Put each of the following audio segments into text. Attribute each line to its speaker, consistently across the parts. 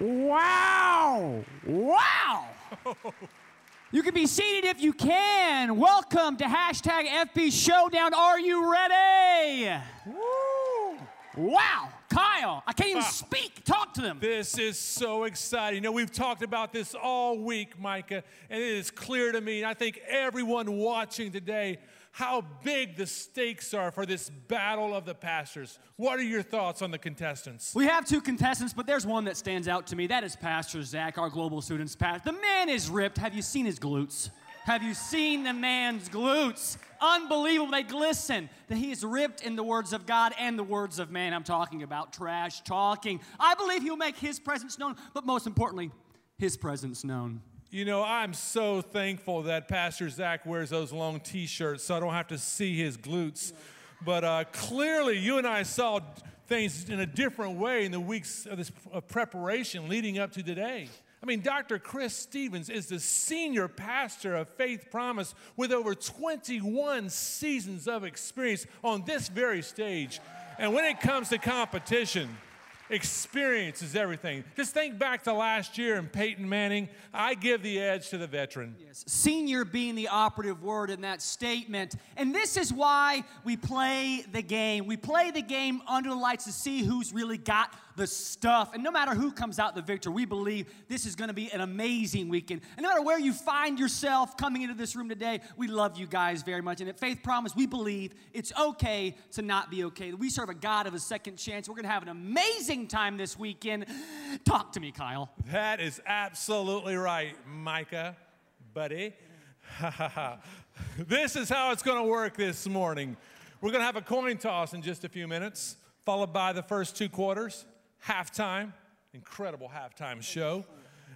Speaker 1: Wow! Wow! You can be seated if you can. Welcome to hashtag FP Showdown. Are you ready? Woo! Wow! Kyle, I can't even ah. speak. Talk to them.
Speaker 2: This is so exciting. You know, we've talked about this all week, Micah, and it is clear to me, and I think everyone watching today, how big the stakes are for this battle of the pastors. What are your thoughts on the contestants?
Speaker 1: We have two contestants, but there's one that stands out to me. That is Pastor Zach, our global students pastor. The man is ripped. Have you seen his glutes? Have you seen the man's glutes? Unbelievable. They glisten. That he is ripped in the words of God and the words of man. I'm talking about trash talking. I believe he'll make his presence known, but most importantly, his presence known.
Speaker 2: You know, I'm so thankful that Pastor Zach wears those long t shirts so I don't have to see his glutes. But uh, clearly, you and I saw things in a different way in the weeks of this of preparation leading up to today. I mean, Dr. Chris Stevens is the senior pastor of Faith Promise with over 21 seasons of experience on this very stage. And when it comes to competition, Experience is everything. Just think back to last year and Peyton Manning. I give the edge to the veteran.
Speaker 1: Yes. Senior being the operative word in that statement. And this is why we play the game. We play the game under the lights to see who's really got the stuff. And no matter who comes out the victor, we believe this is going to be an amazing weekend. And no matter where you find yourself coming into this room today, we love you guys very much. And at Faith Promise, we believe it's okay to not be okay. We serve a God of a second chance. We're going to have an amazing time this weekend. Talk to me, Kyle.
Speaker 2: That is absolutely right, Micah, buddy. this is how it's going to work this morning. We're going to have a coin toss in just a few minutes, followed by the first two quarters halftime, incredible halftime show.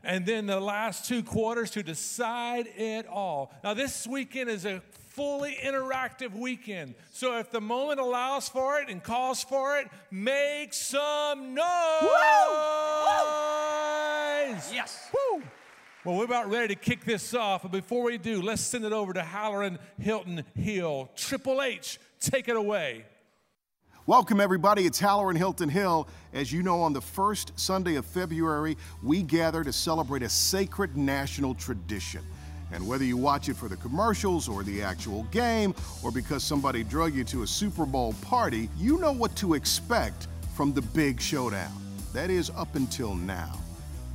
Speaker 2: And then the last two quarters to decide it all. Now, this weekend is a fully interactive weekend. So if the moment allows for it and calls for it, make some noise. Woo! Woo!
Speaker 1: Yes.
Speaker 2: Woo! Well, we're about ready to kick this off, but before we do, let's send it over to Halloran Hilton Hill. Triple H, take it away.
Speaker 3: Welcome, everybody. It's Halloran Hilton Hill. As you know, on the first Sunday of February, we gather to celebrate a sacred national tradition. And whether you watch it for the commercials or the actual game, or because somebody drug you to a Super Bowl party, you know what to expect from the big showdown. That is, up until now.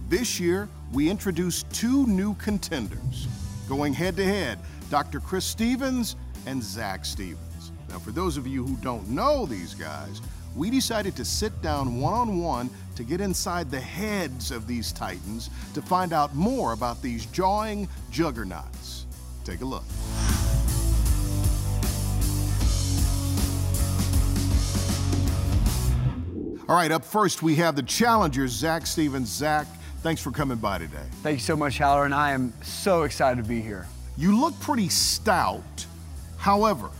Speaker 3: This year, we introduced two new contenders. Going head to head, Dr. Chris Stevens and Zach Stevens. Now, for those of you who don't know these guys, we decided to sit down one on one to get inside the heads of these titans to find out more about these jawing juggernauts. Take a look. All right, up first we have the challengers, Zach Stevens. Zach, thanks for coming by today.
Speaker 4: Thank you so much, Halloran. I am so excited to be here.
Speaker 3: You look pretty stout. However,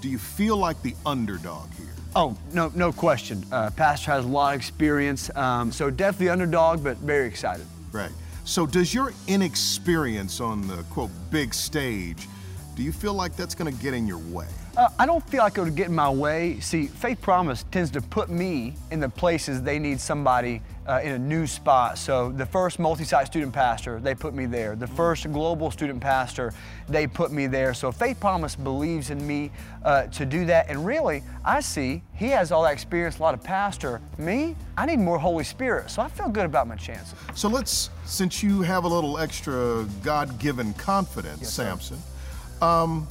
Speaker 3: do you feel like the underdog here?
Speaker 4: Oh, no, no question. Uh, Pastor has a lot of experience, um, so definitely underdog, but very excited.
Speaker 3: Right. So, does your inexperience on the quote big stage, do you feel like that's going to get in your way?
Speaker 4: Uh, I don't feel like it would get in my way. See, Faith Promise tends to put me in the places they need somebody uh, in a new spot. So the first multi-site student pastor, they put me there. The first global student pastor, they put me there. So Faith Promise believes in me uh, to do that. And really, I see he has all that experience, a lot of pastor. Me, I need more Holy Spirit. So I feel good about my chances.
Speaker 3: So let's, since you have a little extra God-given confidence, yes, Samson, um,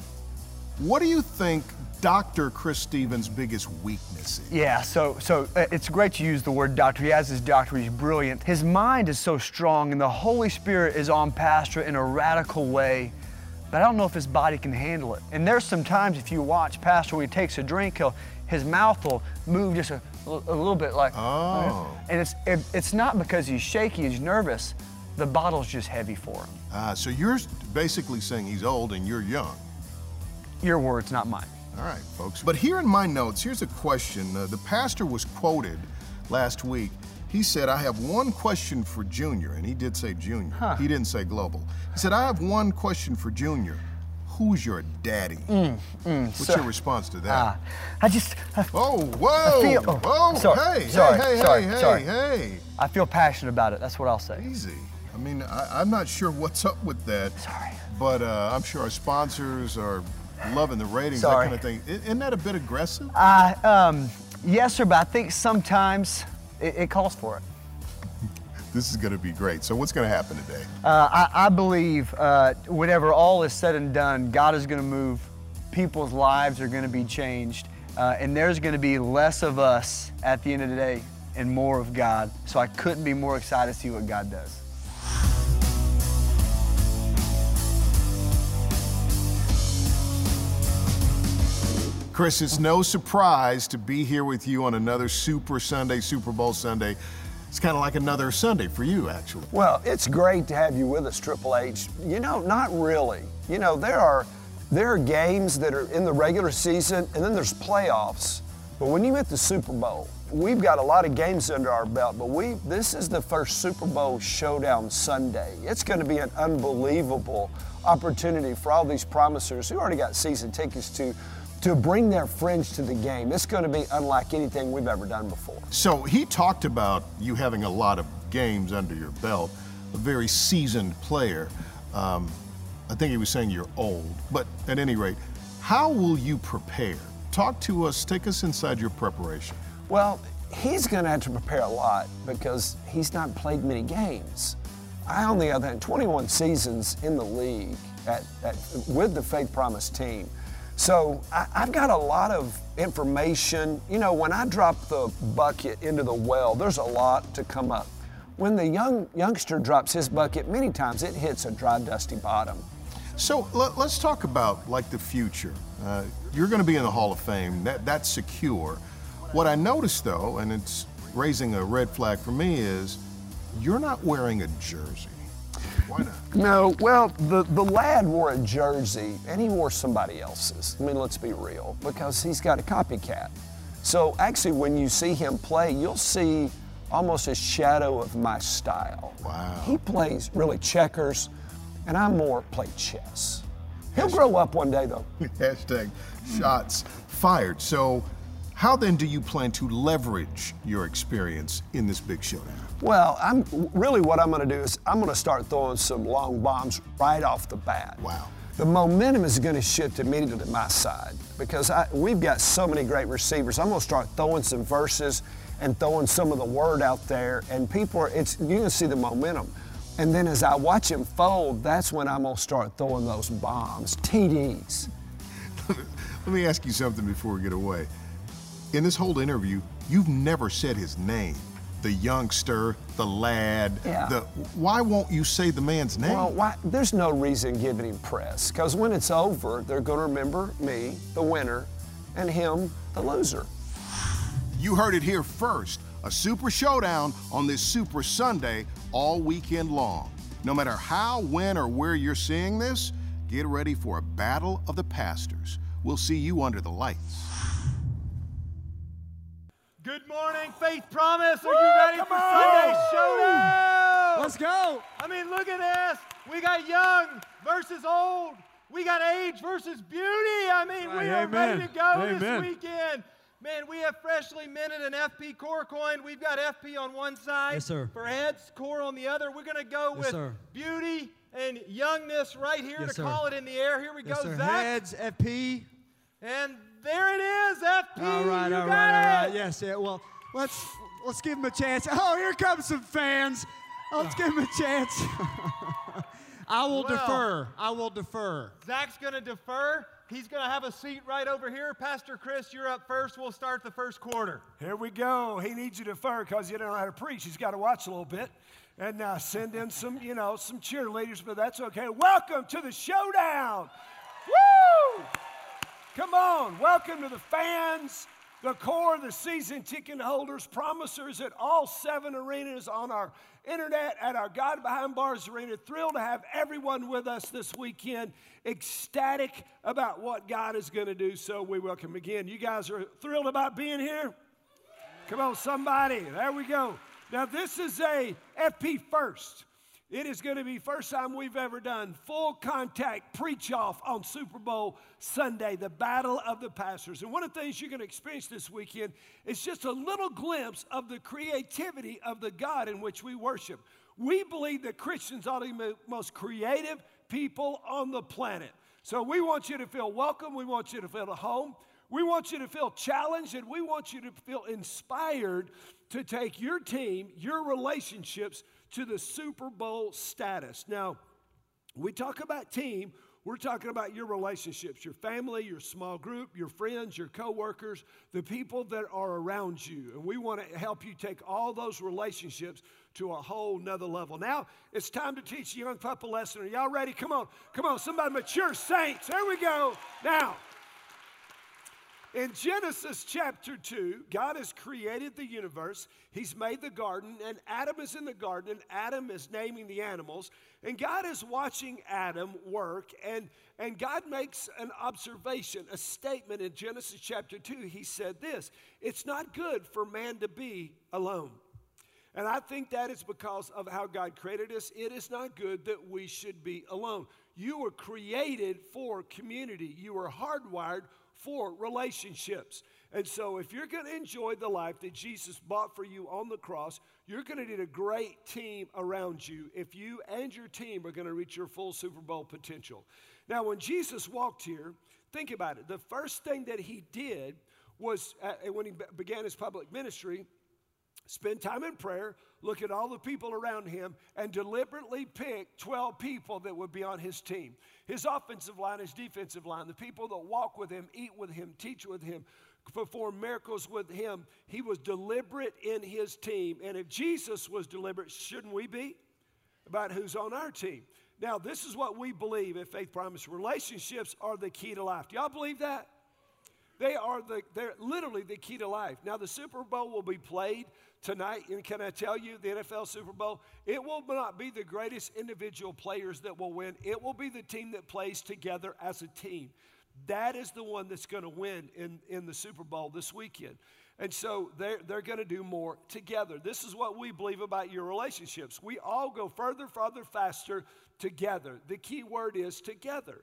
Speaker 3: what do you think Dr. Chris Stevens' biggest weaknesses?
Speaker 4: Yeah, so so uh, it's great to use the word doctor. He has his doctor, he's brilliant. His mind is so strong, and the Holy Spirit is on Pastor in a radical way. But I don't know if his body can handle it. And there's some times if you watch Pastor when he takes a drink, he'll his mouth will move just a, a little bit like.
Speaker 3: Oh.
Speaker 4: And it's it, it's not because he's shaky, he's nervous. The bottle's just heavy for him.
Speaker 3: Ah, so you're basically saying he's old and you're young.
Speaker 4: Your words, not mine.
Speaker 3: All right, folks. But here in my notes, here's a question. Uh, the pastor was quoted last week. He said, I have one question for Junior. And he did say Junior.
Speaker 4: Huh.
Speaker 3: He didn't say global. He said, I have one question for Junior. who's your daddy?
Speaker 5: Mm,
Speaker 3: What's your response to that?
Speaker 5: Ah, I just, I,
Speaker 3: oh, whoa,
Speaker 5: feel- oh,
Speaker 3: whoa,
Speaker 5: sorry,
Speaker 3: hey,
Speaker 5: sorry,
Speaker 3: hey, hey,
Speaker 5: sorry,
Speaker 3: hey,
Speaker 5: sorry.
Speaker 3: hey, hey.
Speaker 5: I feel passionate about it. That's what I'll say.
Speaker 3: Easy. I mean, I, I'm not sure what's up with that.
Speaker 5: Sorry.
Speaker 3: But uh, I'm sure our sponsors are loving the ratings,
Speaker 5: Sorry.
Speaker 3: that kind of thing. Isn't that a bit aggressive?
Speaker 5: I, um, yes, sir, but I think sometimes it, it calls for it.
Speaker 3: This is going to be great. So, what's going to happen today?
Speaker 5: Uh, I, I believe uh, whenever all is said and done, God is going to move. People's lives are going to be changed. Uh, and there's going to be less of us at the end of the day and more of God. So I couldn't be more excited to see what God does.
Speaker 3: Chris, it's no surprise to be here with you on another Super Sunday, Super Bowl Sunday. It's kind of like another Sunday for you, actually.
Speaker 6: Well, it's great to have you with us, Triple H. You know, not really. You know, there are there are games that are in the regular season, and then there's playoffs. But when you hit the Super Bowl, we've got a lot of games under our belt. But we this is the first Super Bowl showdown Sunday. It's going to be an unbelievable opportunity for all these promisers who already got season tickets to to bring their friends to the game. It's going to be unlike anything we've ever done before.
Speaker 3: So, he talked about you having a lot of games under your belt, a very seasoned player. Um, I think he was saying you're old, but at any rate, how will you prepare? Talk to us, take us inside your preparation.
Speaker 6: Well, he's going to have to prepare a lot because he's not played many games. I, on the other hand, 21 seasons in the league at, at, with the Faith Promise team. So I, I've got a lot of information. You know, when I drop the bucket into the well, there's a lot to come up. When the young youngster drops his bucket, many times it hits a dry, dusty bottom.
Speaker 3: So let, us talk about like the future. Uh, you're going to be in the Hall of Fame. That that's secure. What I noticed though, and it's raising a red flag for me, is you're not wearing a jersey. Why not?
Speaker 6: No, well, the, the lad wore a jersey and he wore somebody else's. I mean, let's be real, because he's got a copycat. So actually, when you see him play, you'll see almost a shadow of my style.
Speaker 3: Wow.
Speaker 6: He plays really checkers, and I more play chess. He'll grow up one day, though.
Speaker 3: Hashtag shots fired. So, how then do you plan to leverage your experience in this big showdown?
Speaker 6: Well, I'm really what I'm going to do is I'm going to start throwing some long bombs right off the bat.
Speaker 3: Wow.
Speaker 6: The momentum is going to shift immediately to my side because I, we've got so many great receivers. I'm going to start throwing some verses and throwing some of the word out there, and people are. It's you're going to see the momentum. And then as I watch him fold, that's when I'm going to start throwing those bombs, TDs.
Speaker 3: Let me ask you something before we get away. In this whole interview, you've never said his name. The youngster, the lad.
Speaker 6: Yeah.
Speaker 3: The why won't you say the man's name?
Speaker 6: Well, why, there's no reason giving him press because when it's over, they're going to remember me, the winner, and him, the loser.
Speaker 3: You heard it here first. A super showdown on this Super Sunday all weekend long. No matter how, when, or where you're seeing this, get ready for a battle of the pastors. We'll see you under the lights.
Speaker 7: Good morning, Faith Promise. Are you ready for Sunday Showdown?
Speaker 1: Let's go.
Speaker 7: I mean, look at this. We got young versus old. We got age versus beauty. I mean, we are ready to go this weekend. Man, we have freshly minted an FP core coin. We've got FP on one side
Speaker 1: Yes, sir.
Speaker 7: for heads, core on the other. We're going to go
Speaker 1: Yes,
Speaker 7: with
Speaker 1: sir.
Speaker 7: beauty and youngness right here
Speaker 1: Yes,
Speaker 7: to
Speaker 1: sir.
Speaker 7: call it in the air. Here we go. Zach.
Speaker 1: Heads, FP.
Speaker 7: And there it is, FP.
Speaker 4: All right,
Speaker 7: you
Speaker 4: all
Speaker 7: got
Speaker 4: right, all right.
Speaker 7: it.
Speaker 4: Yes, yeah. Well, let's let's give him a chance. Oh, here comes some fans. Let's give him a chance. I will
Speaker 7: Well.
Speaker 4: defer. I will defer.
Speaker 7: Zach's going to defer. He's going to have a seat right over here. Pastor Chris, you're up first. We'll start the first quarter.
Speaker 8: Here we go. He needs you to defer because you don't know how to preach. He's got to watch a little bit and uh, send in some, you know, some cheerleaders, but that's okay. Welcome to the showdown. Woo! Come on. Welcome to the fans, the core, the season ticket holders, promisers at all seven arenas on our internet at our God Behind Bars Arena. Thrilled to have everyone with us this weekend. Ecstatic about what God is going to do. So we welcome again. You guys are thrilled about being here? Come on, somebody. There we go. Now, this is a FP first. It is going to be first time we've ever done full contact preach off on Super Bowl Sunday, the battle of the pastors. And one of the things you're going to experience this weekend is just a little glimpse of the creativity of the God in which we worship. We believe that Christians are the most creative people on the planet. So we want you to feel welcome, we want you to feel at home. We want you to feel challenged and we want you to feel inspired to take your team, your relationships to the Super Bowl status. Now, we talk about team, we're talking about your relationships, your family, your small group, your friends, your coworkers, the people that are around you. And we want to help you take all those relationships to a whole nother level. Now it's time to teach the young pup a lesson. Are y'all ready? Come on, come on, somebody mature saints. There we go. Now, in Genesis chapter 2, God has created the universe. He's made the garden, and Adam is in the garden, and Adam is naming the animals. And God is watching Adam work, and, and God makes an observation, a statement in Genesis chapter 2. He said this It's not good for man to be alone. And I think that is because of how God created us. It is not good that we should be alone. You were created for community, you were hardwired for relationships. And so, if you're going to enjoy the life that Jesus bought for you on the cross, you're going to need a great team around you if you and your team are going to reach your full Super Bowl potential. Now, when Jesus walked here, think about it. The first thing that he did was uh, when he began his public ministry, spend time in prayer, look at all the people around him, and deliberately pick 12 people that would be on his team. His offensive line, his defensive line, the people that walk with him, eat with him, teach with him, perform miracles with him. He was deliberate in his team. And if Jesus was deliberate, shouldn't we be? About who's on our team. Now, this is what we believe at Faith Promise relationships are the key to life. Do y'all believe that? They are the, they're literally the key to life. Now, the Super Bowl will be played tonight. And can I tell you, the NFL Super Bowl, it will not be the greatest individual players that will win. It will be the team that plays together as a team. That is the one that's going to win in, in the Super Bowl this weekend. And so they're, they're going to do more together. This is what we believe about your relationships. We all go further, farther, faster together. The key word is together.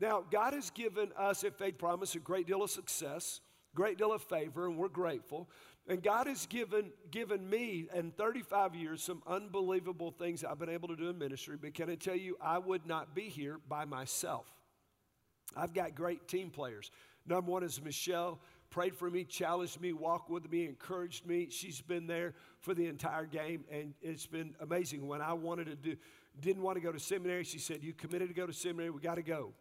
Speaker 8: Now, God has given us at Faith Promise a great deal of success, great deal of favor, and we're grateful. And God has given, given me in 35 years some unbelievable things I've been able to do in ministry. But can I tell you, I would not be here by myself. I've got great team players. Number one is Michelle, prayed for me, challenged me, walked with me, encouraged me. She's been there for the entire game, and it's been amazing. When I wanted to do, didn't want to go to seminary, she said, "You committed to go to seminary? We got to go."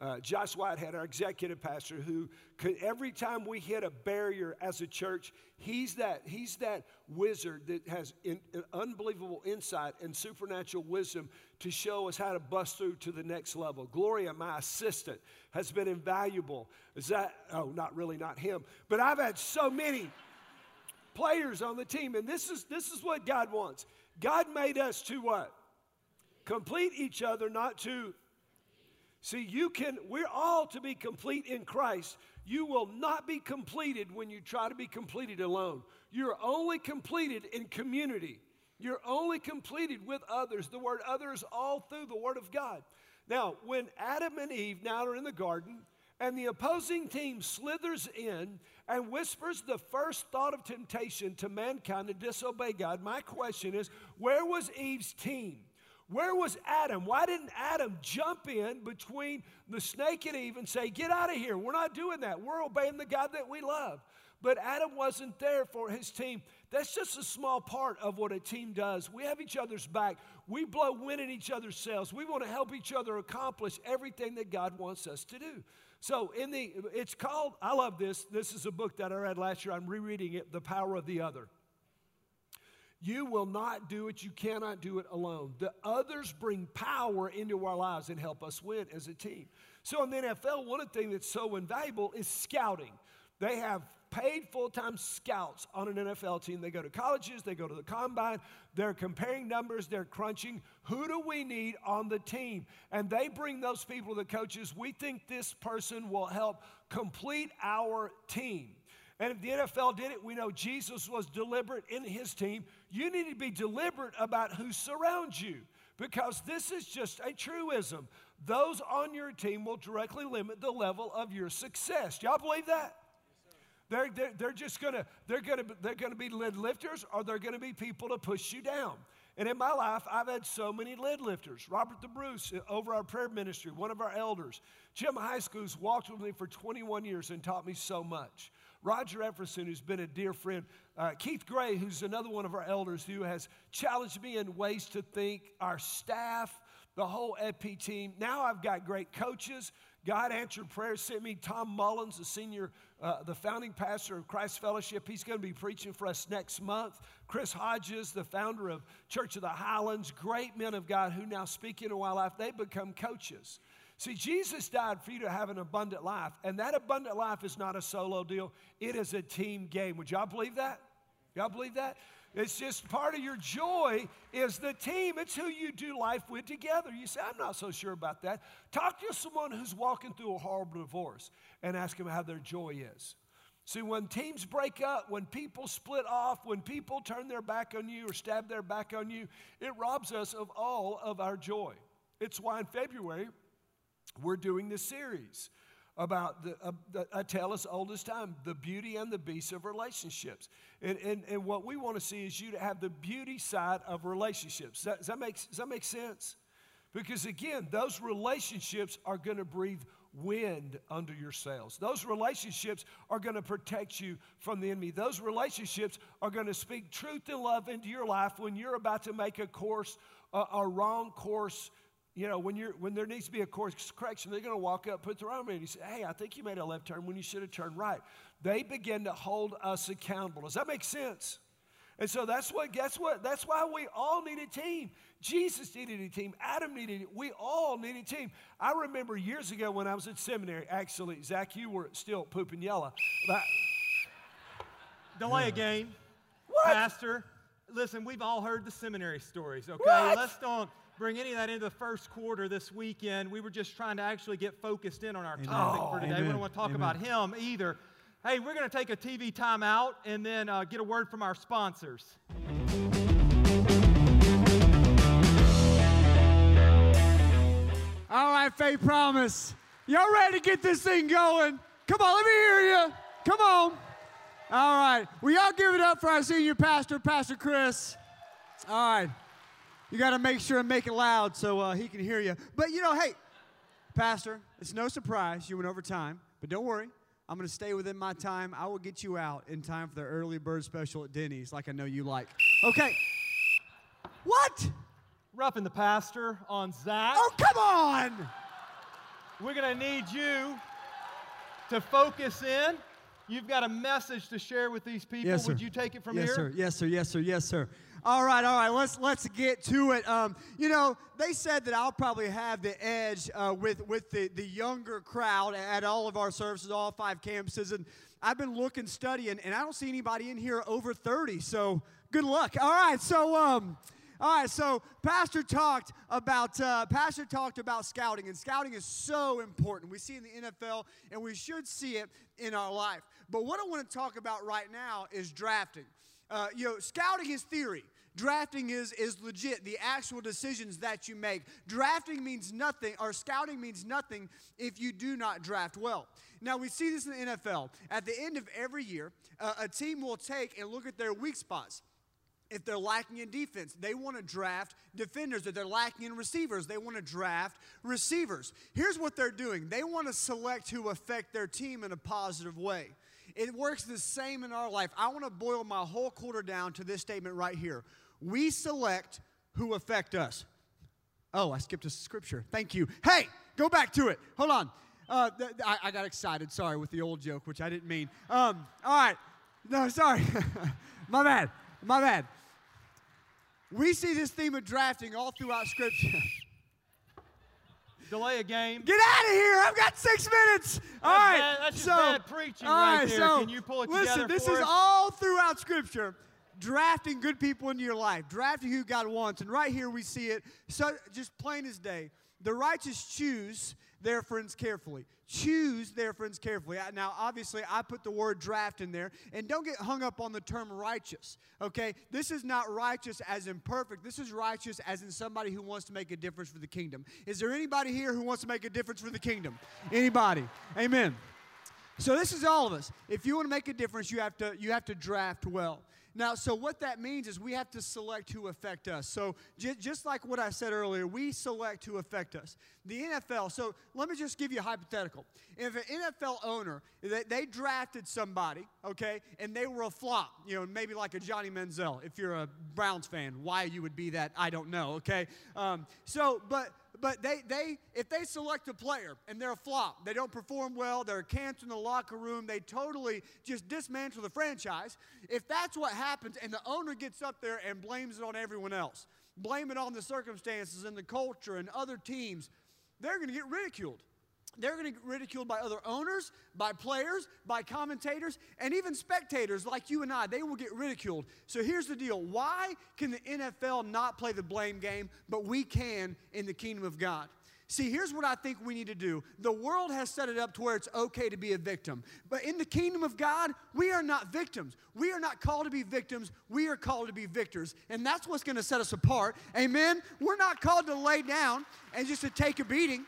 Speaker 8: Uh, Josh Whitehead, our executive pastor, who could, every time we hit a barrier as a church, he's that, he's that wizard that has in, in unbelievable insight and supernatural wisdom to show us how to bust through to the next level. Gloria, my assistant, has been invaluable. Is that, oh, not really, not him, but I've had so many players on the team, and this is, this is what God wants. God made us to what? Complete each other, not to See, you can, we're all to be complete in Christ. You will not be completed when you try to be completed alone. You're only completed in community. You're only completed with others. The word others all through the Word of God. Now, when Adam and Eve now are in the garden, and the opposing team slithers in and whispers the first thought of temptation to mankind to disobey God, my question is where was Eve's team? Where was Adam? Why didn't Adam jump in between the snake and Eve and say, Get out of here? We're not doing that. We're obeying the God that we love. But Adam wasn't there for his team. That's just a small part of what a team does. We have each other's back. We blow wind in each other's sails. We want to help each other accomplish everything that God wants us to do. So in the it's called I love this. This is a book that I read last year. I'm rereading it, The Power of the Other. You will not do it. You cannot do it alone. The others bring power into our lives and help us win as a team. So in the NFL, one of the things that's so invaluable is scouting. They have paid full time scouts on an NFL team. They go to colleges, they go to the combine, they're comparing numbers, they're crunching. Who do we need on the team? And they bring those people to the coaches. We think this person will help complete our team. And if the NFL did it, we know Jesus was deliberate in his team. You need to be deliberate about who surrounds you because this is just a truism. Those on your team will directly limit the level of your success. Y'all believe that? They're, they're, they're just gonna, they're gonna, they're gonna be lid lifters or they're gonna be people to push you down. And in my life, I've had so many lid lifters. Robert the Bruce uh, over our prayer ministry, one of our elders. Jim High School's walked with me for 21 years and taught me so much. Roger Efferson, who's been a dear friend. Uh, Keith Gray, who's another one of our elders who has challenged me in ways to think. Our staff, the whole EP team. Now I've got great coaches. God answered prayer, sent me Tom Mullins, the senior, uh, the founding pastor of Christ Fellowship. He's going to be preaching for us next month. Chris Hodges, the founder of Church of the Highlands, great men of God who now speak in a while life, they become coaches. See, Jesus died for you to have an abundant life, and that abundant life is not a solo deal, it is a team game. Would y'all believe that? Y'all believe that? It's just part of your joy is the team. It's who you do life with together. You say, I'm not so sure about that. Talk to someone who's walking through a horrible divorce and ask them how their joy is. See, when teams break up, when people split off, when people turn their back on you or stab their back on you, it robs us of all of our joy. It's why in February, we're doing this series about the, uh, the, as old as time, the beauty and the beast of relationships. And, and, and what we want to see is you to have the beauty side of relationships. Does that, does that, make, does that make sense? Because again, those relationships are going to breathe wind under your sails. Those relationships are going to protect you from the enemy. Those relationships are going to speak truth and love into your life when you're about to make a course, a wrong course you know, when, you're, when there needs to be a course correction, they're going to walk up, put their arm in, and say, hey, I think you made a left turn when you should have turned right. They begin to hold us accountable. Does that make sense? And so that's what, guess what? That's why we all need a team. Jesus needed a team. Adam needed it. We all need a team. I remember years ago when I was at seminary, actually, Zach, you were still pooping yellow. But,
Speaker 7: Delay a game.
Speaker 8: What?
Speaker 7: Pastor, listen, we've all heard the seminary stories, okay?
Speaker 8: What?
Speaker 7: Let's don't bring any of that into the first quarter this weekend. We were just trying to actually get focused in on our topic
Speaker 8: Oh,
Speaker 7: for today.
Speaker 4: amen.
Speaker 7: We don't want to talk
Speaker 4: Amen.
Speaker 7: about him either. Hey, we're going to take a TV timeout and then uh, get a word from our sponsors.
Speaker 4: All right, Faith Promise. Y'all ready to get this thing going? Come on, let me hear you. Come on. All right. We all give it up for our senior pastor, Pastor Chris. All right. You got to make sure and make it loud so uh, he can hear you. But you know, hey, Pastor, it's no surprise you went over time, but don't worry. I'm going to stay within my time. I will get you out in time for the early bird special at Denny's, like I know you like. Okay. What?
Speaker 7: Roughing the pastor on Zach.
Speaker 4: Oh, come on.
Speaker 7: We're going to need you to focus in. You've got a message to share with these people.
Speaker 4: Yes, sir.
Speaker 7: Would you take it from
Speaker 4: yes,
Speaker 7: here?
Speaker 4: Yes, sir. Yes, sir. Yes, sir. Yes, sir. All right, all right. Let's let's get to it. Um, you know, they said that I'll probably have the edge uh, with with the the younger crowd at all of our services, all five campuses, and I've been looking, studying, and I don't see anybody in here over 30. So good luck. All right. So um. All right, so Pastor talked about uh, Pastor talked about scouting, and scouting is so important. We see in the NFL, and we should see it in our life. But what I want to talk about right now is drafting. Uh, you know, scouting is theory. Drafting is is legit. The actual decisions that you make. Drafting means nothing, or scouting means nothing if you do not draft well. Now we see this in the NFL. At the end of every year, uh, a team will take and look at their weak spots. If they're lacking in defense, they want to draft defenders. If they're lacking in receivers, they want to draft receivers. Here's what they're doing they want to select who affect their team in a positive way. It works the same in our life. I want to boil my whole quarter down to this statement right here. We select who affect us. Oh, I skipped a scripture. Thank you. Hey, go back to it. Hold on. Uh, th- th- I, I got excited, sorry, with the old joke, which I didn't mean. Um, all right. No, sorry. my bad. My bad. We see this theme of drafting all throughout Scripture.
Speaker 7: Delay a game.
Speaker 4: Get out of here! I've got six minutes. All
Speaker 7: That's
Speaker 4: right,
Speaker 7: bad- that's just
Speaker 4: so
Speaker 7: bad preaching
Speaker 4: all
Speaker 7: right
Speaker 4: right,
Speaker 7: there.
Speaker 4: So
Speaker 7: Can you pull it
Speaker 4: listen, this is all throughout Scripture. Drafting good people into your life, drafting who God wants, and right here we see it, so just plain as day. The righteous choose their friends carefully. Choose their friends carefully. Now, obviously, I put the word draft in there, and don't get hung up on the term righteous, okay? This is not righteous as imperfect. This is righteous as in somebody who wants to make a difference for the kingdom. Is there anybody here who wants to make a difference for the kingdom? Anybody? Amen. So this is all of us. If you want to make a difference, you have to you have to draft well. Now, so what that means is we have to select who affect us. So j- just like what I said earlier, we select who affect us. The NFL, so let me just give you a hypothetical. If an NFL owner, they, they drafted somebody, okay, and they were a flop, you know, maybe like a Johnny Manziel. If you're a Browns fan, why you would be that, I don't know, okay? Um, so, but but they, they if they select a player and they're a flop, they don't perform well, they're a cancer in the locker room, they totally just dismantle the franchise. If that's what happens and the owner gets up there and blames it on everyone else, blame it on the circumstances and the culture and other teams, they're going to get ridiculed. They're going to get ridiculed by other owners, by players, by commentators, and even spectators like you and I. They will get ridiculed. So here's the deal why can the NFL not play the blame game, but we can in the kingdom of God? See, here's what I think we need to do. The world has set it up to where it's okay to be a victim. But in the kingdom of God, we are not victims. We are not called to be victims. We are called to be victors. And that's what's going to set us apart. Amen? We're not called to lay down and just to take a beating.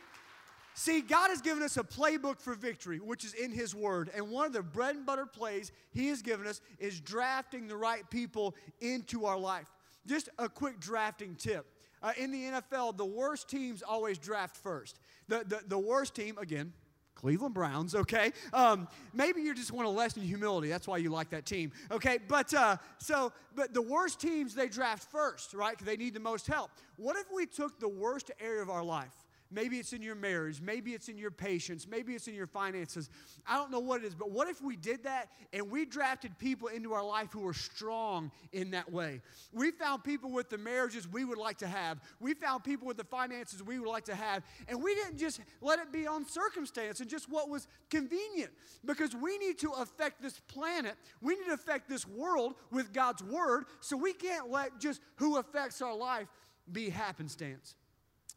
Speaker 4: See, God has given us a playbook for victory, which is in His Word. And one of the bread and butter plays He has given us is drafting the right people into our life. Just a quick drafting tip. Uh, in the NFL, the worst teams always draft first. The, the, the worst team, again, Cleveland Browns, okay? Um, maybe you just want to lessen humility. That's why you like that team, okay? But uh, so, but the worst teams they draft first, right? Because they need the most help. What if we took the worst area of our life? Maybe it's in your marriage. Maybe it's in your patience. Maybe it's in your finances. I don't know what it is, but what if we did that and we drafted people into our life who were strong in that way? We found people with the marriages we would like to have. We found people with the finances we would like to have. And we didn't just let it be on circumstance and just what was convenient because we need to affect this planet. We need to affect this world with God's word. So we can't let just who affects our life be happenstance.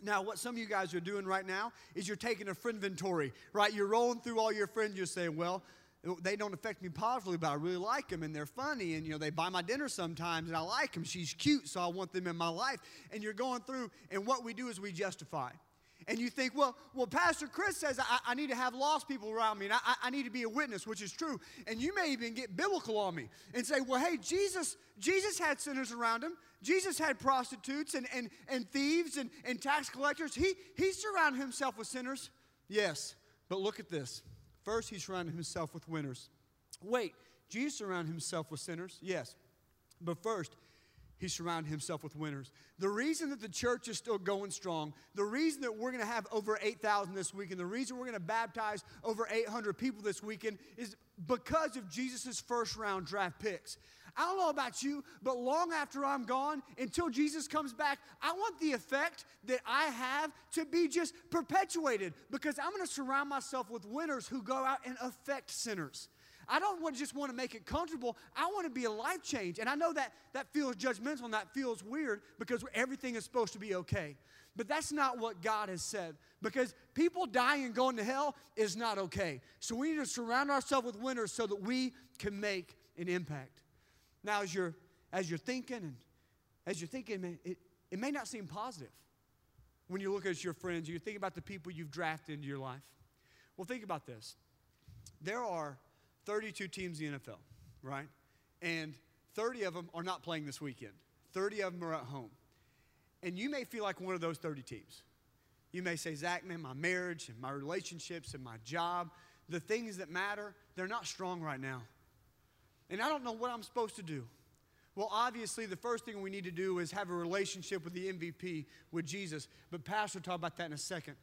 Speaker 4: Now, what some of you guys are doing right now is you're taking a friend inventory, right? You're rolling through all your friends. You're saying, well, they don't affect me positively, but I really like them and they're funny and you know they buy my dinner sometimes and I like them. She's cute, so I want them in my life. And you're going through, and what we do is we justify. And you think, well, well, Pastor Chris says I, I need to have lost people around me and I, I need to be a witness, which is true. And you may even get biblical on me and say, well, hey, Jesus, Jesus had sinners around him. Jesus had prostitutes and, and, and thieves and, and tax collectors. He, he surrounded himself with sinners. Yes, but look at this. First, he surrounded himself with winners. Wait, Jesus surrounded himself with sinners? Yes. But first, he surrounded himself with winners. The reason that the church is still going strong, the reason that we're going to have over 8,000 this weekend, the reason we're going to baptize over 800 people this weekend is because of Jesus' first round draft picks. I don't know about you, but long after I'm gone, until Jesus comes back, I want the effect that I have to be just perpetuated because I'm going to surround myself with winners who go out and affect sinners. I don't want to just want to make it comfortable. I want to be a life change. And I know that that feels judgmental and that feels weird because everything is supposed to be okay. But that's not what God has said because people dying and going to hell is not okay. So we need to surround ourselves with winners so that we can make an impact. Now, as you're, as you're thinking and as you're thinking, it, it may not seem positive when you look at your friends, you think about the people you've drafted into your life. Well, think about this. There are 32 teams in the NFL, right? And 30 of them are not playing this weekend. 30 of them are at home. And you may feel like one of those 30 teams. You may say, Zach, man, my marriage and my relationships and my job, the things that matter, they're not strong right now and I don't know what I'm supposed to do. Well, obviously, the first thing we need to do is have a relationship with the MVP, with Jesus. But Pastor will talk about that in a second.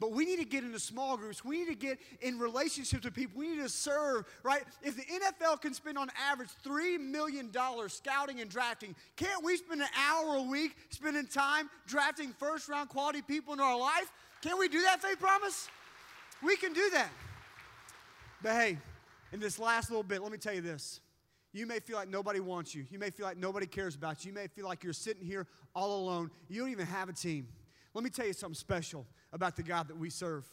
Speaker 4: But we need to get into small groups. We need to get in relationships with people. We need to serve, right? If the NFL can spend on average $3 million scouting and drafting, can't we spend an hour a week spending time drafting first round quality people in our life? Can't we do that, Faith Promise? We can do that. But hey, in this last little bit, let me tell you this. You may feel like nobody wants you. You may feel like nobody cares about you. You may feel like you're sitting here all alone. You don't even have a team. Let me tell you something special about the God that we serve.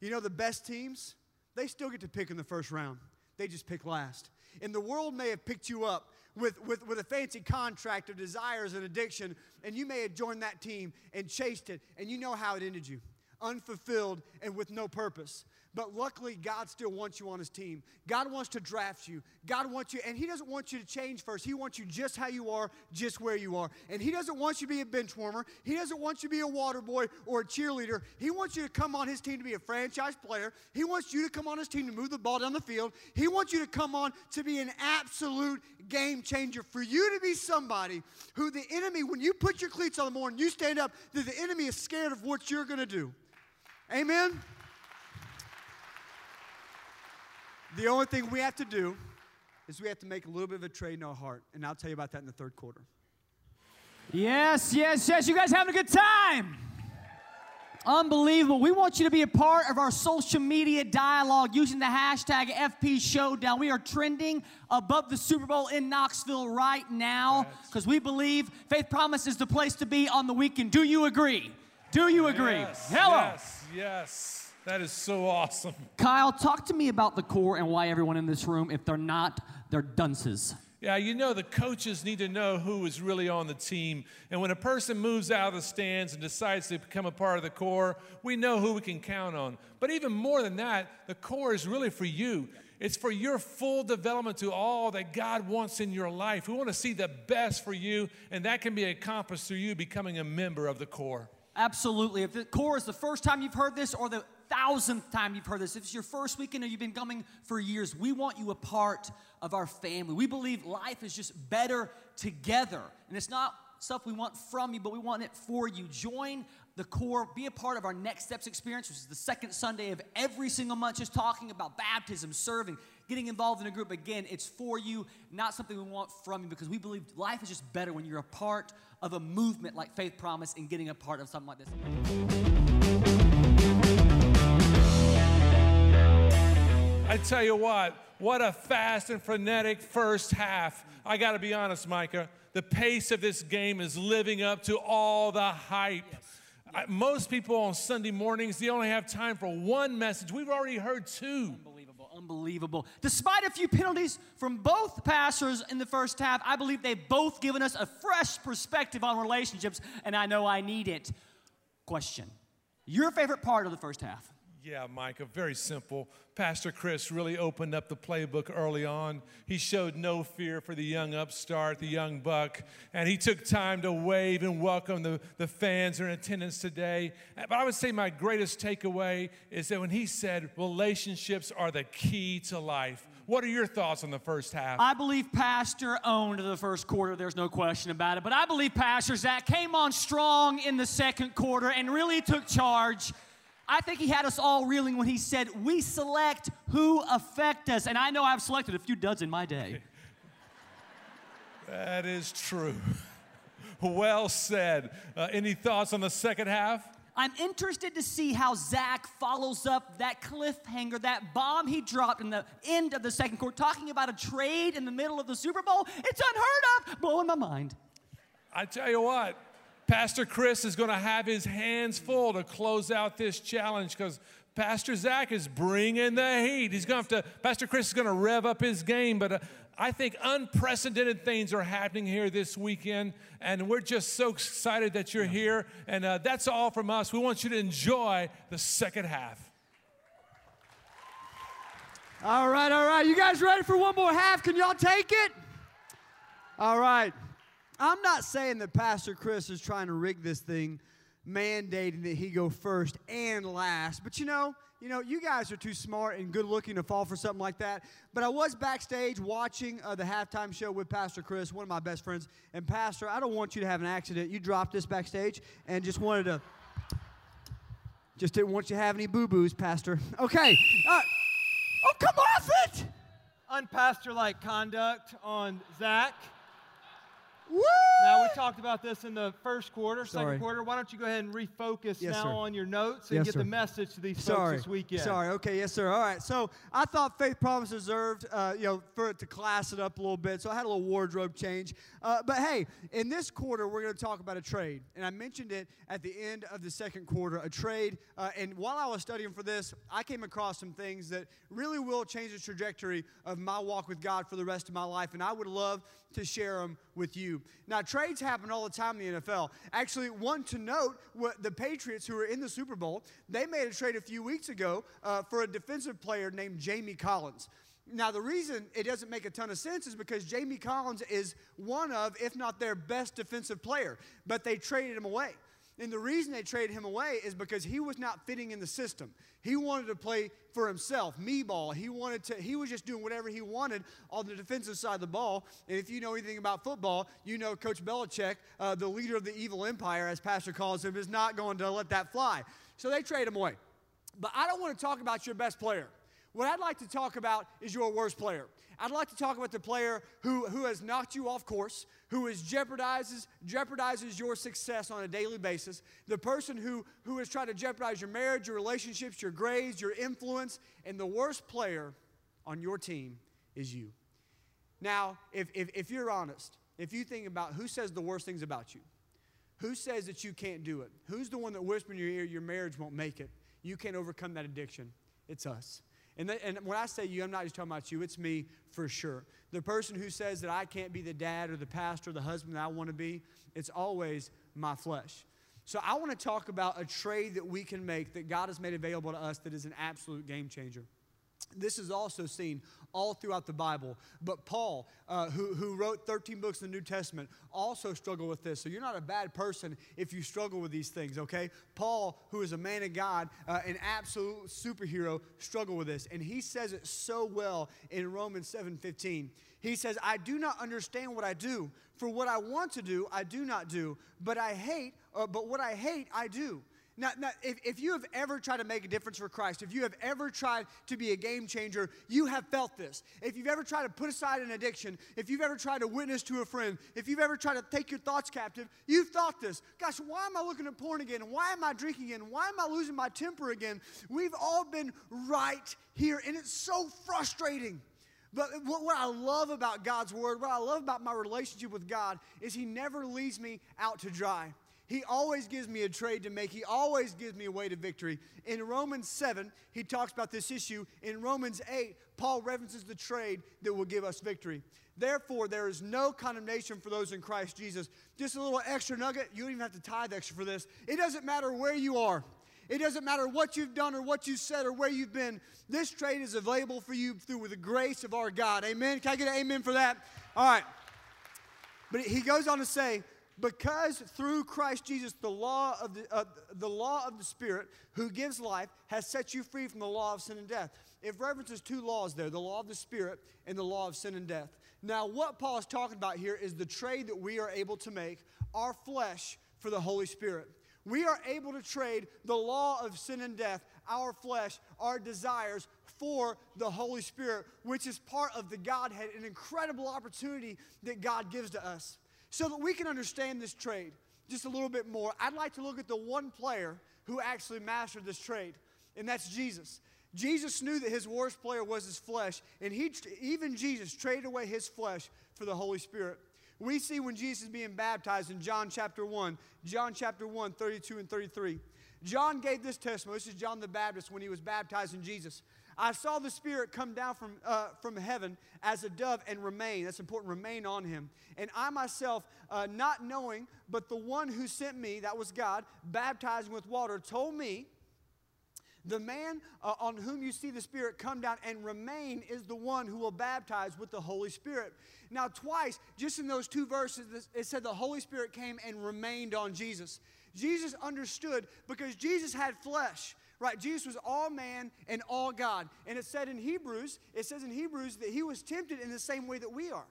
Speaker 4: You know, the best teams, they still get to pick in the first round, they just pick last. And the world may have picked you up with, with, with a fancy contract of desires and addiction, and you may have joined that team and chased it, and you know how it ended you unfulfilled and with no purpose. But luckily, God still wants you on His team. God wants to draft you. God wants you, and He doesn't want you to change first. He wants you just how you are, just where you are. And He doesn't want you to be a bench warmer. He doesn't want you to be a water boy or a cheerleader. He wants you to come on His team to be a franchise player. He wants you to come on His team to move the ball down the field. He wants you to come on to be an absolute game changer. For you to be somebody who the enemy, when you put your cleats on the morning, you stand up, that the enemy is scared of what you're going to do. Amen? The only thing we have to do is we have to make a little bit of a trade in our heart. And I'll tell you about that in the third quarter.
Speaker 1: Yes, yes, yes. You guys having a good time? Unbelievable. We want you to be a part of our social media dialogue using the hashtag FP Showdown. We are trending above the Super Bowl in Knoxville right now because we believe Faith Promise is the place to be on the weekend. Do you agree? Do you agree?
Speaker 2: Yes,
Speaker 1: Hello.
Speaker 2: Yes, yes. That is so awesome.
Speaker 1: Kyle, talk to me about the core and why everyone in this room, if they're not, they're dunces.
Speaker 2: Yeah, you know, the coaches need to know who is really on the team. And when a person moves out of the stands and decides to become a part of the core, we know who we can count on. But even more than that, the core is really for you. It's for your full development to all that God wants in your life. We want to see the best for you, and that can be accomplished through you becoming a member of the core.
Speaker 1: Absolutely. If the core is the first time you've heard this or the thousandth time you've heard this, if it's your first weekend or you've been coming for years, we want you a part of our family. We believe life is just better together. And it's not stuff we want from you, but we want it for you. Join the core, be a part of our Next Steps experience, which is the second Sunday of every single month, just talking about baptism, serving, getting involved in a group. Again, it's for you, not something we want from you, because we believe life is just better when you're a part of a movement like Faith Promise and getting a part of something like this.
Speaker 2: I tell you what, what a fast and frenetic first half. I got to be honest, Micah. The pace of this game is living up to all the hype. I, most people on Sunday mornings, they only have time for one message. We've already heard two.
Speaker 1: Unbelievable. Despite a few penalties from both pastors in the first half, I believe they've both given us a fresh perspective on relationships, and I know I need it. Question Your favorite part of the first half?
Speaker 2: Yeah, Micah, very simple. Pastor Chris really opened up the playbook early on. He showed no fear for the young upstart, the young buck, and he took time to wave and welcome the, the fans in attendance today. But I would say my greatest takeaway is that when he said relationships are the key to life. What are your thoughts on the first half?
Speaker 1: I believe Pastor owned the first quarter. There's no question about it. But I believe Pastor Zach came on strong in the second quarter and really took charge. I think he had us all reeling when he said, We select who affect us. And I know I've selected a few duds in my day.
Speaker 2: That is true. Well said. Uh, any thoughts on the second half?
Speaker 1: I'm interested to see how Zach follows up that cliffhanger, that bomb he dropped in the end of the second quarter, talking about a trade in the middle of the Super Bowl. It's unheard of, blowing my mind.
Speaker 2: I tell you what, Pastor Chris is going to have his hands full to close out this challenge because Pastor Zach is bringing the heat. He's going to have to, Pastor Chris is going to rev up his game, but uh, I think unprecedented things are happening here this weekend, and we're just so excited that you're here. And uh, that's all from us. We want you to enjoy the second half.
Speaker 4: All right, all right. You guys ready for one more half? Can y'all take it? All right. I'm not saying that Pastor Chris is trying to rig this thing, mandating that he go first and last. But you know, you know, you guys are too smart and good looking to fall for something like that. But I was backstage watching uh, the halftime show with Pastor Chris, one of my best friends. And Pastor, I don't want you to have an accident. You dropped this backstage and just wanted to. Just didn't want you to have any boo boos, Pastor. Okay. Uh, oh, come off it!
Speaker 7: Unpastor like conduct on Zach.
Speaker 4: Woo!
Speaker 7: Now, we talked about this in the first quarter,
Speaker 4: Sorry.
Speaker 7: second quarter. Why don't you go ahead and refocus
Speaker 4: Yes,
Speaker 7: now
Speaker 4: sir.
Speaker 7: on your notes and
Speaker 4: Yes,
Speaker 7: get
Speaker 4: sir.
Speaker 7: the message to these
Speaker 4: Sorry.
Speaker 7: folks this weekend?
Speaker 4: Sorry. Okay. Yes, sir. All right. So I thought Faith Promise deserved, uh, you know, for it to class it up a little bit. So I had a little wardrobe change. Uh, but hey, in this quarter, we're going to talk about a trade, and I mentioned it at the end of the second quarter. A trade. Uh, and while I was studying for this, I came across some things that really will change the trajectory of my walk with God for the rest of my life, and I would love to share them with you. Now, trades happen all the time in the NFL. Actually, one to note, the Patriots, who are in the Super Bowl, they made a trade a few weeks ago uh, for a defensive player named Jamie Collins. Now, the reason it doesn't make a ton of sense is because Jamie Collins is one of, if not their best defensive player, but they traded him away. And the reason they traded him away is because he was not fitting in the system. He wanted to play for himself, me ball. He wanted to, he was just doing whatever he wanted on the defensive side of the ball. And if you know anything about football, you know Coach Belichick, uh, the leader of the evil empire, as Pastor calls him, is not going to let that fly. So they trade him away. But I don't want to talk about your best player. What I'd like to talk about is your worst player. I'd like to talk about the player who, who has knocked you off course, who is jeopardizes, jeopardizes your success on a daily basis, the person who, who has tried to jeopardize your marriage, your relationships, your grades, your influence, and the worst player on your team is you. Now, if, if, if you're honest, if you think about who says the worst things about you, who says that you can't do it, who's the one that whispers in your ear your marriage won't make it, you can't overcome that addiction, it's us. And, th- and when I say you, I'm not just talking about you, it's me for sure. The person who says that I can't be the dad or the pastor or the husband that I want to be, it's always my flesh. So I want to talk about a trade that we can make that God has made available to us that is an absolute game changer. This is also seen all throughout the Bible. But Paul, uh, who, who wrote 13 books in the New Testament, also struggled with this. So you're not a bad person if you struggle with these things, okay? Paul, who is a man of God, uh, an absolute superhero, struggled with this. And he says it so well in Romans 7:15. He says, I do not understand what I do. For what I want to do, I do not do. But I hate, uh, but what I hate, I do. Now, now if, if you have ever tried to make a difference for Christ, if you have ever tried to be a game changer, you have felt this. If you've ever tried to put aside an addiction, if you've ever tried to witness to a friend, if you've ever tried to take your thoughts captive, you've thought this. Gosh, why am I looking at porn again? Why am I drinking again? Why am I losing my temper again? We've all been right here, and it's so frustrating. But what, what I love about God's word, what I love about my relationship with God, is He never leaves me out to dry. He always gives me a trade to make. He always gives me a way to victory. In Romans 7, he talks about this issue. In Romans 8, Paul references the trade that will give us victory. Therefore, there is no condemnation for those in Christ Jesus. Just a little extra nugget. You don't even have to tithe extra for this. It doesn't matter where you are. It doesn't matter what you've done or what you've said or where you've been. This trade is available for you through the grace of our God. Amen. Can I get an amen for that? All right. But he goes on to say, because through Christ Jesus, the law of the, uh, the law of the Spirit who gives life has set you free from the law of sin and death. It references two laws there the law of the Spirit and the law of sin and death. Now, what Paul is talking about here is the trade that we are able to make our flesh for the Holy Spirit. We are able to trade the law of sin and death, our flesh, our desires, for the Holy Spirit, which is part of the Godhead, an incredible opportunity that God gives to us. So that we can understand this trade just a little bit more, I'd like to look at the one player who actually mastered this trade, and that's Jesus. Jesus knew that his worst player was his flesh, and he even Jesus traded away his flesh for the Holy Spirit. We see when Jesus is being baptized in John chapter 1, John chapter 1, 32 and 33. John gave this testimony. This is John the Baptist when he was baptized in Jesus. I saw the Spirit come down from, uh, from heaven as a dove and remain. That's important, remain on him. And I myself, uh, not knowing, but the one who sent me, that was God, baptizing with water, told me, the man uh, on whom you see the Spirit come down and remain is the one who will baptize with the Holy Spirit. Now, twice, just in those two verses, it said the Holy Spirit came and remained on Jesus. Jesus understood because Jesus had flesh right? Jesus was all man and all God. And it said in Hebrews, it says in Hebrews that he was tempted in the same way that we are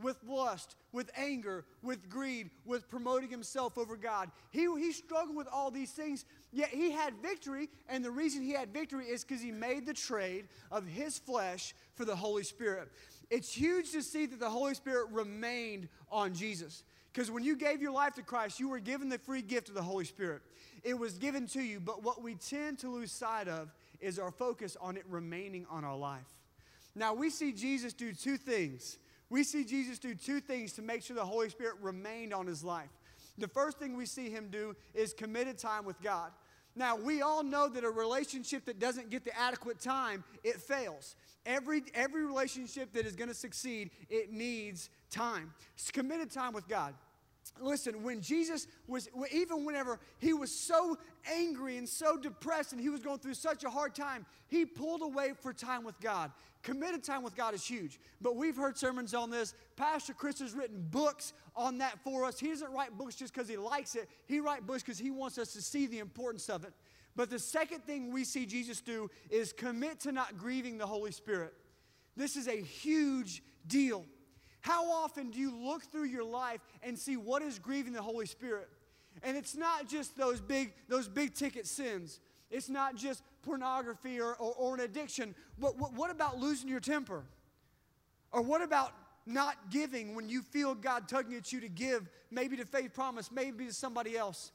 Speaker 4: with lust, with anger, with greed, with promoting himself over God. He, he struggled with all these things, yet he had victory. And the reason he had victory is because he made the trade of his flesh for the Holy Spirit. It's huge to see that the Holy Spirit remained on Jesus. Because when you gave your life to Christ, you were given the free gift of the Holy Spirit. It was given to you, but what we tend to lose sight of is our focus on it remaining on our life. Now, we see Jesus do two things. We see Jesus do two things to make sure the Holy Spirit remained on his life. The first thing we see him do is committed time with God. Now, we all know that a relationship that doesn't get the adequate time, it fails. Every, every relationship that is going to succeed, it needs time. Committed time with God. Listen, when Jesus was, even whenever he was so angry and so depressed and he was going through such a hard time, he pulled away for time with God. Committed time with God is huge. But we've heard sermons on this. Pastor Chris has written books on that for us. He doesn't write books just because he likes it, he writes books because he wants us to see the importance of it. But the second thing we see Jesus do is commit to not grieving the Holy Spirit. This is a huge deal. How often do you look through your life and see what is grieving the Holy Spirit? And it's not just those big, those big ticket sins. It's not just pornography or, or, or an addiction. But what, what about losing your temper? Or what about not giving when you feel God tugging at you to give, maybe to faith promise, maybe to somebody else?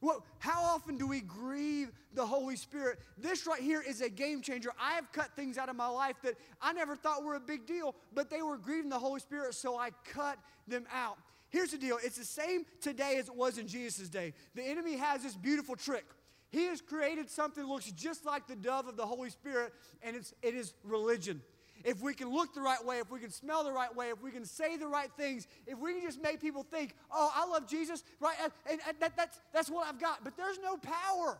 Speaker 4: Well, how often do we grieve the Holy Spirit? This right here is a game changer. I have cut things out of my life that I never thought were a big deal, but they were grieving the Holy Spirit, so I cut them out. Here's the deal it's the same today as it was in Jesus' day. The enemy has this beautiful trick. He has created something that looks just like the dove of the Holy Spirit, and it's, it is religion if we can look the right way, if we can smell the right way, if we can say the right things, if we can just make people think, oh, I love Jesus, right? And, and that, that's, that's what I've got. But there's no power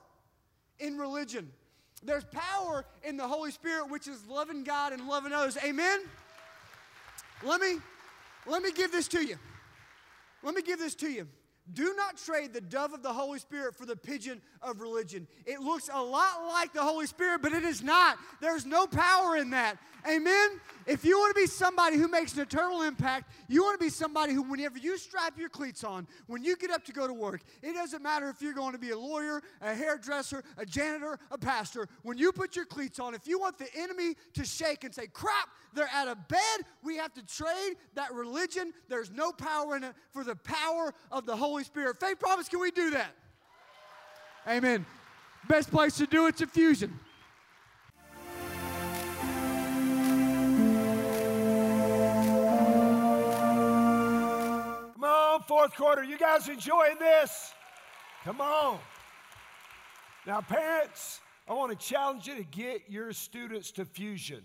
Speaker 4: in religion. There's power in the Holy Spirit, which is loving God and loving others. Amen? Let me, let me give this to you. Let me give this to you. Do not trade the dove of the Holy Spirit for the pigeon of religion. It looks a lot like the Holy Spirit, but it is not. There's no power in that. Amen? If you want to be somebody who makes an eternal impact, you want to be somebody who, whenever you strap your cleats on, when you get up to go to work, it doesn't matter if you're going to be a lawyer, a hairdresser, a janitor, a pastor. When you put your cleats on, if you want the enemy to shake and say, crap, they're out of bed, we have to trade that religion. There's no power in it for the power of the Holy Spirit. Faith promise, can we do that? Amen. Best place to do it's fusion.
Speaker 8: fourth quarter. You guys enjoying this? Come on. Now, parents, I want to challenge you to get your students to fusion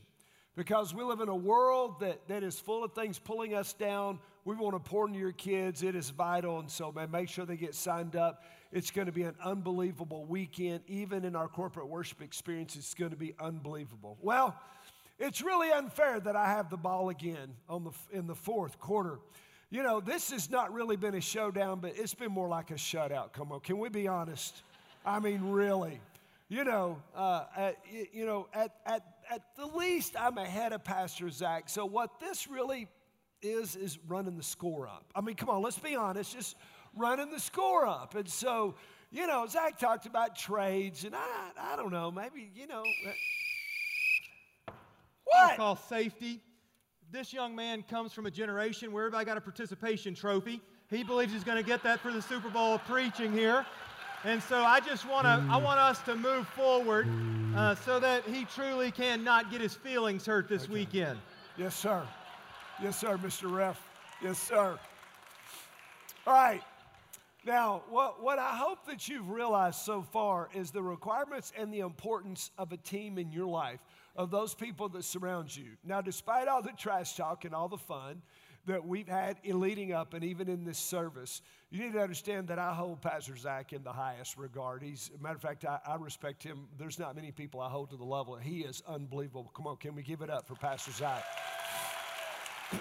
Speaker 8: because we live in a world that, that is full of things pulling us down. We want to pour into your kids. It is vital. And so, man, make sure they get signed up. It's going to be an unbelievable weekend. Even in our corporate worship experience, it's going to be unbelievable. Well, it's really unfair that I have the ball again on the, in the fourth quarter. You know, this has not really been a showdown, but it's been more like a shutout. Come on, can we be honest? I mean, really. You know, uh, at, you know, at, at, at the least, I'm ahead of Pastor Zach. So what this really is is running the score up. I mean, come on, let's be honest, just running the score up. And so, you know, Zach talked about trades, and I, I don't know, maybe, you know. Uh, what?
Speaker 7: Call safety this young man comes from a generation where everybody got a participation trophy. He believes he's going to get that for the Super Bowl of preaching here. And so I just want to, I want us to move forward uh, so that he truly can not get his feelings hurt this okay. weekend.
Speaker 8: Yes, sir. Yes, sir, Mr. Ref. Yes, sir. All right. Now, what, what I hope that you've realized so far is the requirements and the importance of a team in your life of those people that surround you. Now, despite all the trash talk and all the fun that we've had in leading up and even in this service, you need to understand that I hold Pastor Zach in the highest regard. He's, matter of fact, I, I respect him. There's not many people I hold to the level. He is unbelievable. Come on, can we give it up for Pastor Zach?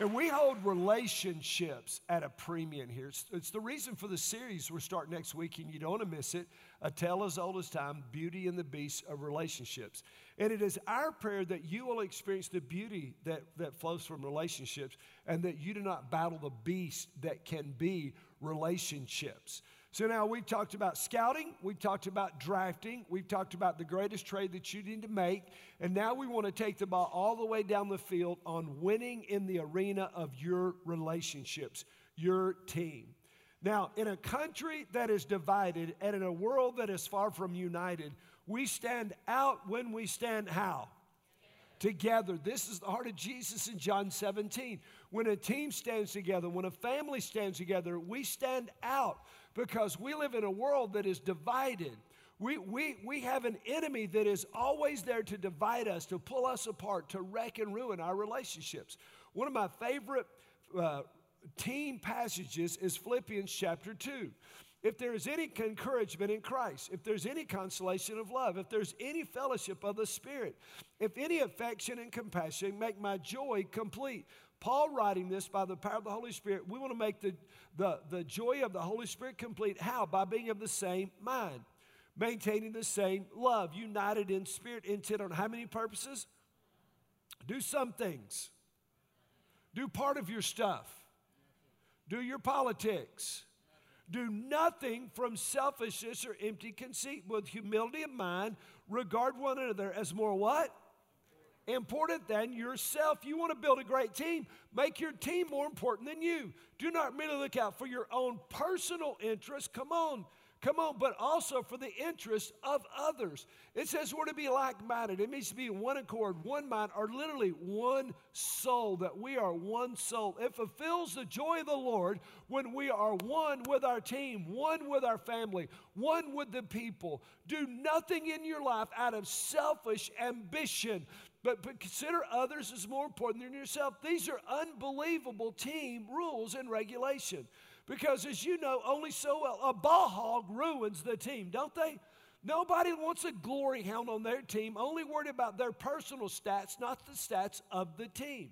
Speaker 8: And we hold relationships at a premium here. It's, it's, the reason for the series we're starting next week, and you don't want to miss it. A tale as old as time, beauty and the beast of relationships. And it is our prayer that you will experience the beauty that, that flows from relationships and that you do not battle the beast that can be relationships. So now we've talked about scouting, we've talked about drafting, we've talked about the greatest trade that you need to make, and now we want to take the ball all the way down the field on winning in the arena of your relationships, your team. Now, in a country that is divided and in a world that is far from united, we stand out when we stand how? Together. This is the heart of Jesus in John 17. When a team stands together, when a family stands together, we stand out because we live in a world that is divided. We, we, we have an enemy that is always there to divide us, to pull us apart, to wreck and ruin our relationships. One of my favorite uh, team passages is Philippians chapter 2. If there is any encouragement in Christ, if there's any consolation of love, if there's any fellowship of the Spirit, if any affection and compassion, make my joy complete. Paul writing this by the power of the Holy Spirit, we want to make the, the, the joy of the Holy Spirit complete. How? By being of the same mind, maintaining the same love, united in spirit, intent on how many purposes? Do some things. Do part of your stuff. Do your politics. Do nothing from selfishness or empty conceit. With humility of mind, regard one another as more what? important than yourself. You want to build a great team, make your team more important than you. Do not merely look out for your own personal interests. Come on. Come on, but also for the interest of others. It says we're to be like minded. It means to be one accord, one mind, or literally one soul, that we are one soul. It fulfills the joy of the Lord when we are one with our team, one with our family, one with the people. Do nothing in your life out of selfish ambition. But, but consider others as more important than yourself. These are unbelievable team rules and regulation. Because as you know, only so well, a ball hog ruins the team, don't they? Nobody wants a glory hound on their team, only worried about their personal stats, not the stats of the team.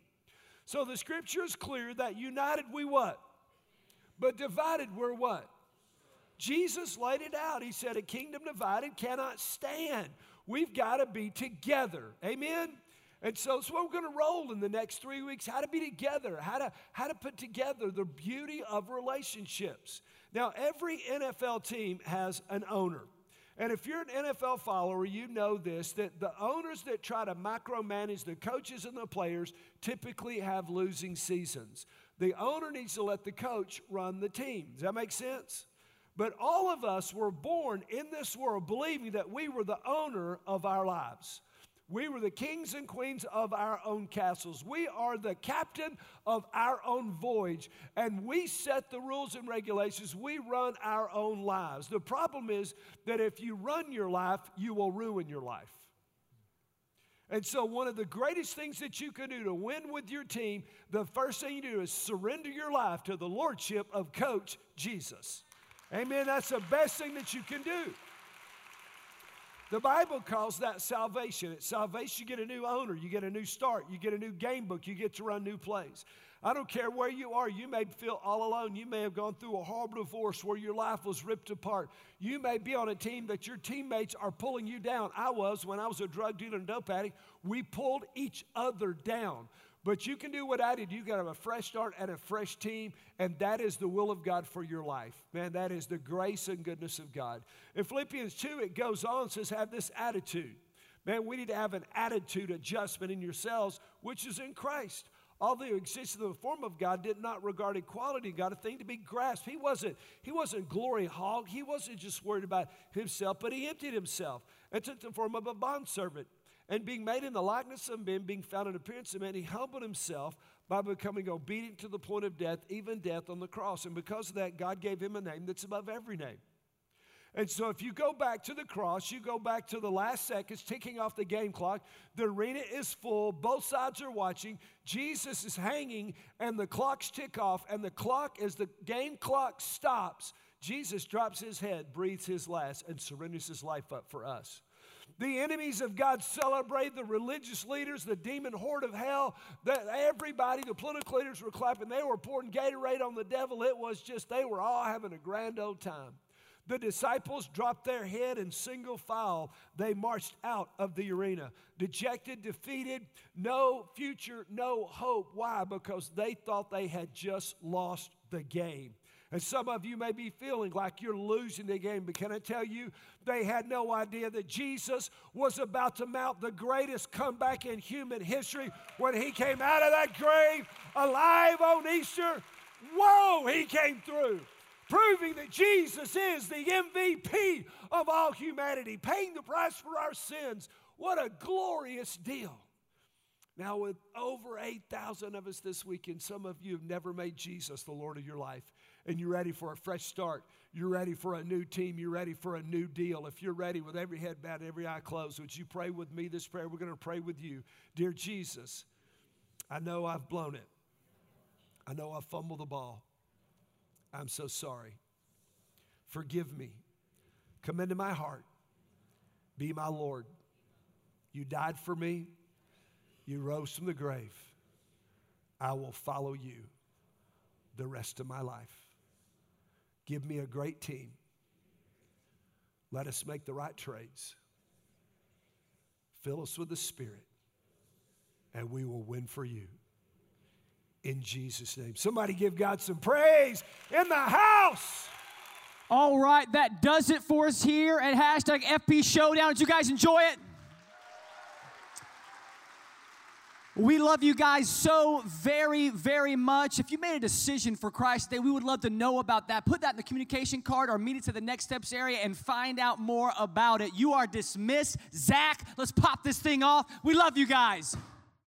Speaker 8: So the scripture is clear that united we what? But divided we're what? Jesus laid it out. He said, A kingdom divided cannot stand. We've got to be together. Amen? And so that's what we're going to roll in the next three weeks how to be together, how to, how to put together the beauty of relationships. Now, every NFL team has an owner. And if you're an NFL follower, you know this that the owners that try to micromanage the coaches and the players typically have losing seasons. The owner needs to let the coach run the team. Does that make sense? But all of us were born in this world believing that we were the owner of our lives. We were the kings and queens of our own castles. We are the captain of our own voyage, and we set the rules and regulations. We run our own lives. The problem is that if you run your life, you will ruin your life. And so, one of the greatest things that you can do to win with your team, the first thing you do is surrender your life to the lordship of Coach Jesus. Amen. That's the best thing that you can do. The Bible calls that salvation. It's salvation, you get a new owner, you get a new start, you get a new game book, you get to run new plays. I don't care where you are. You may feel all alone. You may have gone through a horrible divorce where your life was ripped apart. You may be on a team that your teammates are pulling you down. I was when I was a drug dealer and dope addict. We pulled each other down. But you can do what I did. You got have a fresh start and a fresh team, and that is the will of God for your life. Man, that is the grace and goodness of God. In Philippians 2, it goes on says, have this attitude. Man, we need to have an attitude adjustment in yourselves, which is in Christ. Although he existed in the form of God, did not regard equality God a thing to be grasped. He wasn't, he wasn't glory hog. He wasn't just worried about himself, but he emptied himself and took the form of a bondservant and being made in the likeness of men, being found in appearance of man, he humbled himself by becoming obedient to the point of death, even death on the cross. And because of that, God gave him a name that's above every name. And so, if you go back to the cross, you go back to the last seconds, ticking off the game clock. The arena is full, both sides are watching. Jesus is hanging, and the clocks tick off. And the clock, as the game clock stops, Jesus drops his head, breathes his last, and surrenders his life up for us. The enemies of God celebrate the religious leaders, the demon horde of hell. That everybody, the political leaders were clapping. They were pouring Gatorade on the devil. It was just, they were all having a grand old time. The disciples dropped their head in single file. They marched out of the arena, dejected, defeated, no future, no hope. Why? Because they thought they had just lost the game. And some of you may be feeling like you're losing the game, but can I tell you, they had no idea that Jesus was about to mount the greatest comeback in human history when he came out of that grave alive on Easter. Whoa, he came through, proving that Jesus is the MVP of all humanity, paying the price for our sins. What a glorious deal. Now, with over 8,000 of us this weekend, some of you have never made Jesus the Lord of your life and you're ready for a fresh start. You're ready for a new team. You're ready for a new deal. If you're ready with every head bowed, every eye closed, would you pray with me this prayer? We're going to pray with you. Dear Jesus, I know I've blown it. I know I fumbled the ball. I'm so sorry. Forgive me. Come into my heart. Be my Lord. You died for me. You rose from the grave. I will follow you the rest of my life. Give me a great team. Let us make the right trades. Fill us with the Spirit, and we will win for you. In Jesus' name. Somebody give God some praise in the house.
Speaker 1: All right, that does it for us here at hashtag FP Showdown. Did you guys enjoy it? We love you guys so very, very much. If you made a decision for Christ today, we would love to know about that. Put that in the communication card or meet it to the next steps area and find out more about it. You are dismissed. Zach, let's pop this thing off. We love you guys.